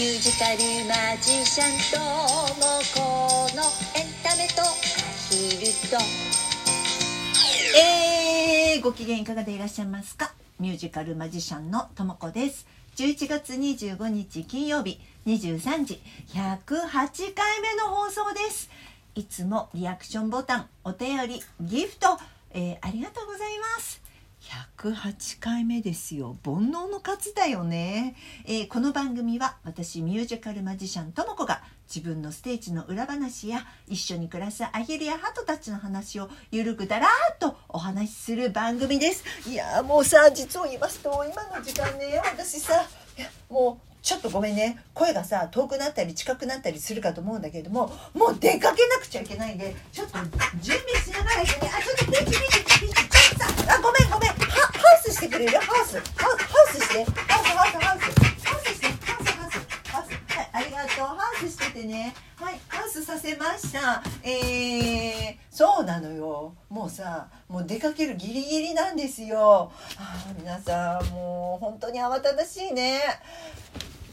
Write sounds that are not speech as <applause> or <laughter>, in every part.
ミュージカルマジシャンともこのエンタメとアヒルと。えー、ご機嫌いかがでいらっしゃいますか？ミュージカルマジシャンのともこです。11月25日金曜日23時108回目の放送です。いつもリアクションボタンお便りギフト、えーありがとうございます。108回目ですよ。煩悩の数だよね、えーこの番組は私ミュージカルマジシャンともこが自分のステージの裏話や一緒に暮らすアヒルやハトたちの話をゆるくだらーっとお話しする番組です。いやもうさ実を言いますと今の時間ね私さもうちょっとごめんね。声がさ遠くなったり近くなったりするかと思うんだけれどももう出かけなくちゃいけないんでちょっと準備しながら行くねあちょっとピッチピチピチちょっとさあごめんごめん。スしてくれる。ハウス。ハウハウスして。ハウスハウスハウス。ハウスしてハウスハウス。ハウス。はいありがとう。ハウスしててね。はいハウスさせました。えー、そうなのよ。もうさもう出かけるギリギリなんですよ。あ皆さんもう本当に慌ただしいね。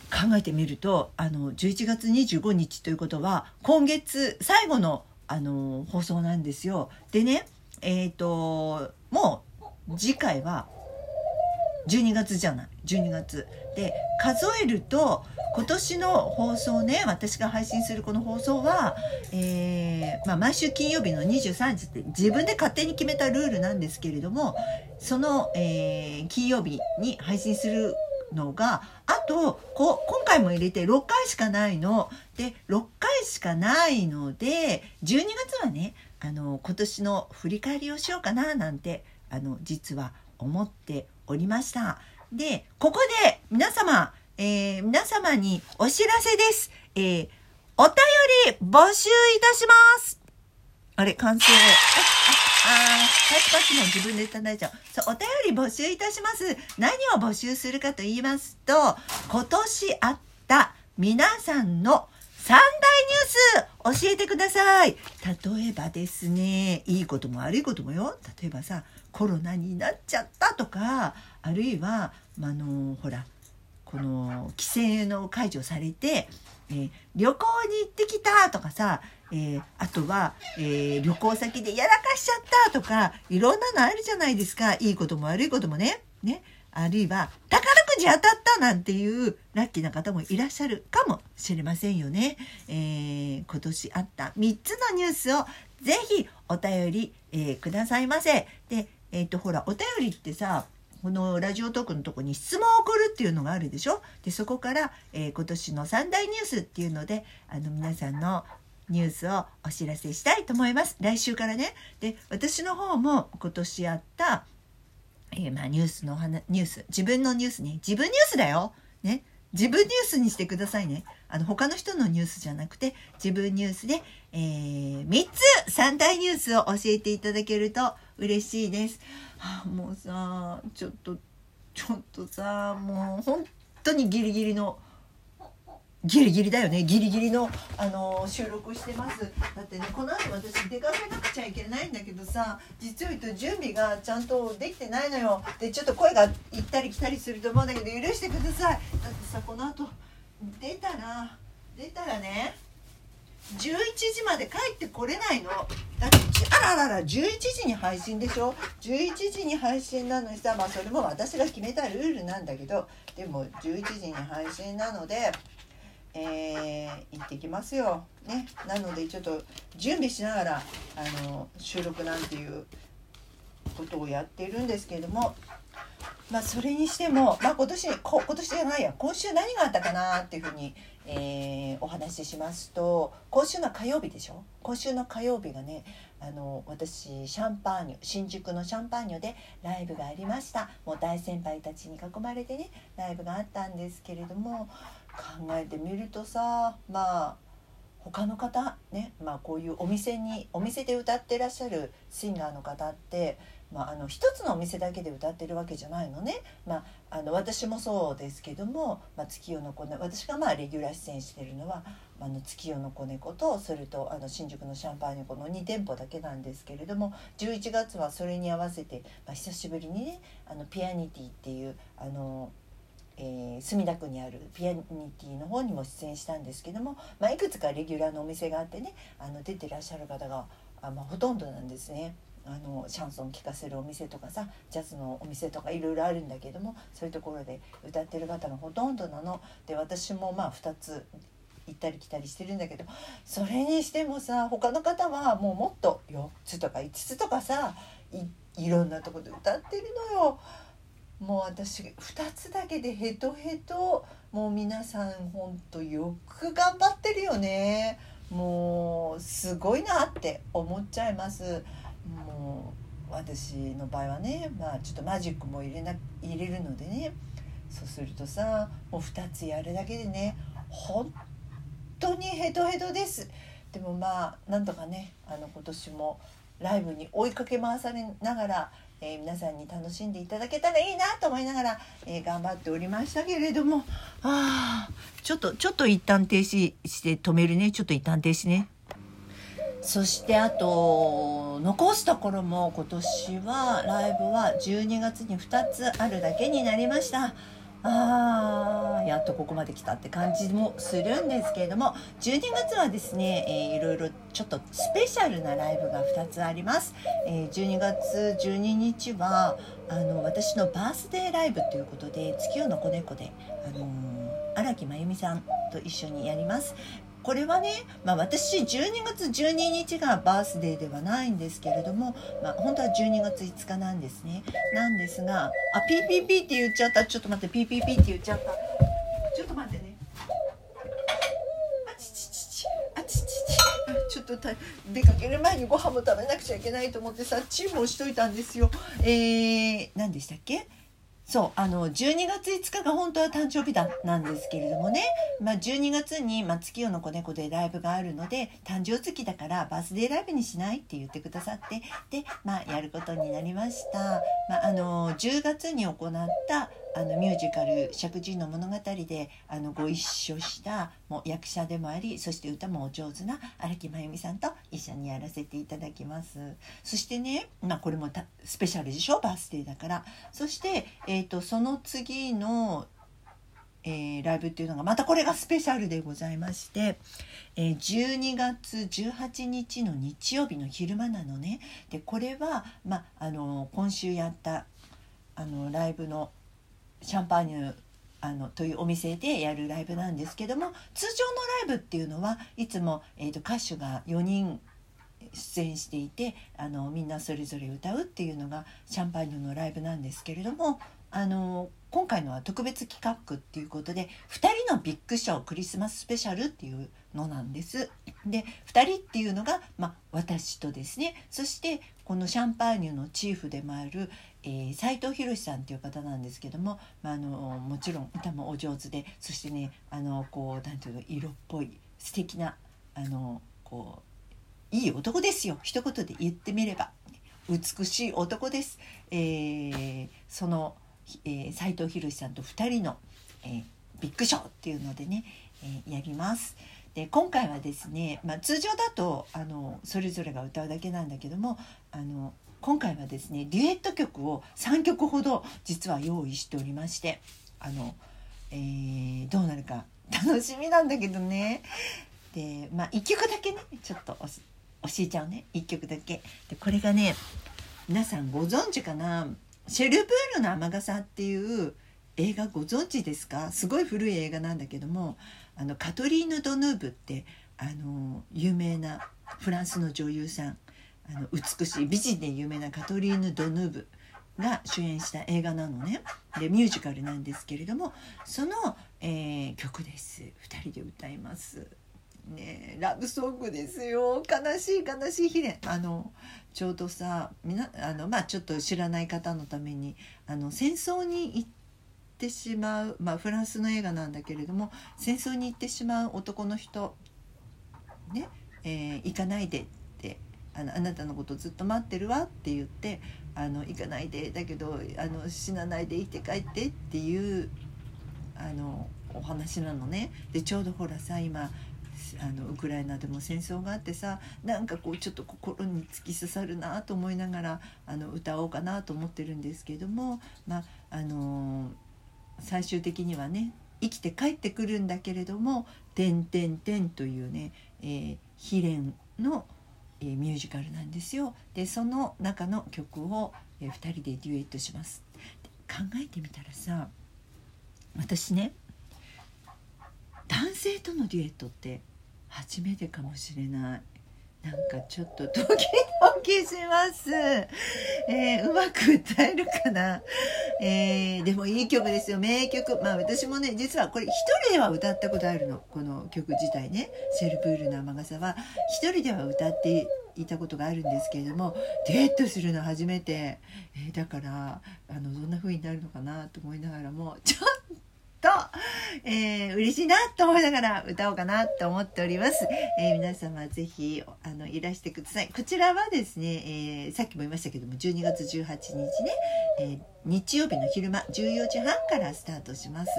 考えてみるとあの11月25日ということは今月最後のあの放送なんですよ。でねえっ、ともう次回は12月じゃない。12月。で数えると今年の放送ね私が配信するこの放送は、えーまあ、毎週金曜日の23時って自分で勝手に決めたルールなんですけれどもその、えー金曜日に配信するのがあとこ今回も入れて6回しかないの。で6回しかないので12月はねあの今年の振り返りをしようかななんてあの実は思っておりました。でここで皆様、えー皆様にお知らせです、えーお便り募集いたします。あれ完成ああパチパチも自分でいただいちゃう。そうお便り募集いたします。何を募集するかと言いますと今年あった皆さんの三大ニュース教えてください。例えばですねいいことも悪いこともよ。例えばさコロナになっちゃったとかあるいは、まああのほらこの規制の解除されて、えー旅行に行ってきたとかさ、えーあとは、えー旅行先でやらかしちゃったとかいろんなのあるじゃないですかいいことも悪いこともね。ねあるいは宝くじ当たったなんていうラッキーな方もいらっしゃるかもしれませんよね。えー今年あった3つのニュースをぜひお便り、えーくださいませ。で、えっ、とほらお便りってさこのラジオトークのとこに質問を送るっていうのがあるでしょ？でそこから、えー今年の三大ニュースっていうのであの皆さんのニュースをお知らせしたいと思います。来週からね。で私の方も今年あった、えーまあ、ニュースの話ニュース。自分のニュースね。自分ニュースだよ。ね。自分ニュースにしてくださいねあの他の人のニュースじゃなくて自分ニュースで、えー、3つ3大ニュースを教えていただけると嬉しいです。はあ、もうさちょっとちょっとさもう本当にギリギリのギリギリだよね。ギリギリの、あの収録してます。だってねこの後私出かけなくちゃいけないんだけどさ実を言うと準備がちゃんとできてないのよ。でちょっと声が行ったり来たりすると思うんだけど許してください。だってさこの後出たら出たらね11時まで帰ってこれないの。だってあららら11時に配信でしょ。11時に配信なのにさまあそれも私が決めたルールなんだけどでも11時に配信なのでえー行ってきますよ。ね。なのでちょっと準備しながらあの収録なんていうことをやっているんですけれどもまあそれにしても、まあ、今年こ今年じゃないや。今週何があったかなっていうふうに、えーお話ししますと今週の火曜日でしょ？今週の火曜日がねあの私シャンパーニュ新宿のシャンパーニュでライブがありました。もう大先輩たちに囲まれてねライブがあったんですけれども考えてみるとさまあ他の方ね、まあ、こういうお店にお店で歌ってらっしゃるシンガーの方って、まあ、あの一つのお店だけで歌ってるわけじゃないのね、まあ、あの私もそうですけども「まあ、月夜の子猫」私がまあレギュラー出演してるのは「あの月夜の子猫と」それとあの新宿のシャンパーニュこの2店舗だけなんですけれども11月はそれに合わせて、まあ、久しぶりにねあのピアニティっていうあのえー、墨田区にあるピアニティの方にも出演したんですけども、まあ、いくつかレギュラーのお店があってねあの出てらっしゃる方があ、まあ、ほとんどなんですね。あのシャンソン聴かせるお店とかさジャズのお店とかいろいろあるんだけどもそういうところで歌ってる方がほとんどなので私もまあ2つ行ったり来たりしてるんだけどそれにしてもさ他の方はもうもっと4つとか5つとかさいろんなとこで歌ってるのよ。もう私2つだけでヘトヘト。もう皆さんほんとよく頑張ってるよね。もうすごいなって思っちゃいます。もう私の場合はねまあちょっとマジックも入れな入れるのでね。そうするとさもう2つやるだけでね本当にヘトヘトです。でもまあなんとかねあの今年もライブに追いかけ回されながら、えー、皆さんに楽しんでいただけたらいいなと思いながら、えー、頑張っておりましたけれどもあちょっとちょっと一旦停止して止めるねちょっと一旦停止ね。そしてあと残すところも今年はライブは12月に2つあるだけになりました。あーやっとここまで来たって感じもするんですけれども12月はですね、えー、いろいろちょっとスペシャルなライブが2つあります、えー、12月12日はあの私のバースデーライブということで月夜の子猫であの荒、木真由美さんと一緒にやります。これはね、まあ、私12月12日がバースデーではないんですけれども、まあ、本当は12月5日なんですね。なんですがあ PPP って言っちゃった。ちょっと待って PPP って言っちゃった。ちょっと待ってね。あちちちちあちちち。ちょっと出かける前にご飯も食べなくちゃいけないと思ってさチームをしといたんですよ。えー、何でしたっけ？そうあの12月5日が本当は誕生日だなんですけれどもね、まあ、12月に、まあ、月夜の子猫でライブがあるので誕生月だからバースデーライブにしないって言ってくださってで、まあ、やることになりました、まあ、あの10月に行ったあのミュージカル「石神の物語で」あのご一緒したもう役者でもありそして歌もお上手な荒木真由美さんと一緒にやらせていただきます。そしてね、まあ、これもスペシャルでしょ？バースデーだから。そして、えーと、その次のえー、ライブっていうのがまたこれがスペシャルでございまして、えー、12月18日の日曜日の昼間なのね。でこれは、まあ、あの今週やったあのライブのシャンパーニュあのというお店でやるライブなんですけども通常のライブっていうのはいつも、えーと、歌手が4人出演していてあのみんなそれぞれ歌うっていうのがシャンパーニュのライブなんですけれどもあの今回のは特別企画っていうことで2人のビッグショークリスマススペシャルっていうのなんです。で2人っていうのが、ま、私とですねそしてこのシャンパーニュのチーフでもある、えー、斉藤博さんっていう方なんですけども、まあ、あのもちろん歌もお上手でそしてねあのこうなんていうの色っぽい素敵なあのこういい男ですよ一言で言ってみれば美しい男です。えー、その、えー、斉藤博さんと2人の、えー、ビッグショーっていうのでね、えー、やります。で今回はですね、まあ、通常だとあのそれぞれが歌うだけなんだけどもあの今回はですねデュエット曲を3曲ほど実は用意しておりましてあの、えー、どうなるか <laughs> 楽しみなんだけどね。でまあ1曲だけねちょっと教えちゃうね。1曲だけ。でこれがね皆さんご存知かな？シェルブールの雨傘っていう映画ご存知ですか？すごい古い映画なんだけどもあのカトリーヌ・ドヌーブってあの有名なフランスの女優さんあの美しい美人で有名なカトリーヌ・ドヌーブが主演した映画なのね。でミュージカルなんですけれどもその、えー、曲です。2人で歌います。ねラブソングですよ。悲しい悲しい。悲恋あのちょうどさみなあのまあちょっと知らない方のためにあの戦争に行ってしまう、まあ、フランスの映画なんだけれども戦争に行ってしまう男の人ね、えー、行かないでってあのあなたのことずっと待ってるわって言ってあの行かないでだけどあの死なないで生きて帰ってっていうあのお話なのね。でちょうどほらさ今あのウクライナでも戦争があってさなんかこうちょっと心に突き刺さるなと思いながらあの歌おうかなと思ってるんですけどもまああの最終的にはね生きて帰ってくるんだけれども「てんてんてん」というね、えー、悲恋の、えー、ミュージカルなんですよ。でその中の曲を、えー、2人でデュエットします。考えてみたらさ私ね男性とのデュエットって初めてかもしれない。なんかちょっとドキドキします。えー、うまく歌えるかな？えー、でもいい曲ですよ。名曲。まあ私もね、実はこれ一人では歌ったことあるの。この曲自体ね。シェルプールの雨傘は一人では歌っていたことがあるんですけれども、デートするの初めて。えー、だから、あの、どんな風になるのかなと思いながらも、ちょっと、えー、嬉しいなと思いながら歌おうかなと思っております。えー、皆様ぜひ、あの、いらしてください。こちらはですね、えー、さっきも言いましたけども、12月18日ね、えー、日曜日の昼間14時半からスタートします、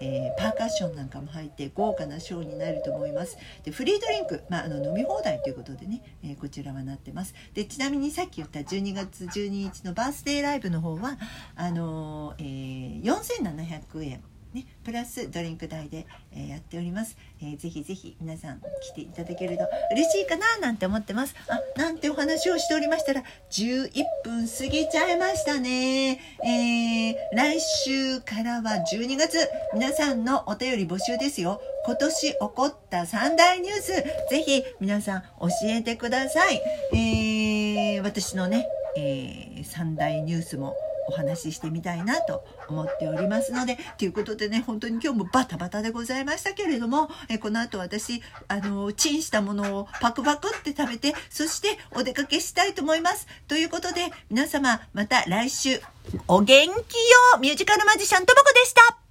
えー、パーカッションなんかも入って豪華なショーになると思いますでフリードリンク、まあ、あの飲み放題ということでね、えー、こちらはなってますでちなみにさっき言った12月12日のバースデーライブの方はあのー、えー、4700円ね、プラスドリンク代で、え、やっております、えー、ぜひぜひ皆さん来ていただけると嬉しいかななんて思ってます。あなんてお話をしておりましたら11分過ぎちゃいましたね、えー、来週からは12月皆さんのお便り募集ですよ。今年起こった三大ニュースぜひ皆さん教えてください、えー、私のね、えー、三大ニュースもお話ししてみたいなと思っておりますので、ということでね、本当に今日もバタバタでございましたけれども、えこの後私、あの、チンしたものをパクパクって食べて、そしてお出かけしたいと思います。ということで、皆様、また来週、お元気よミュージカルマジシャンともこでした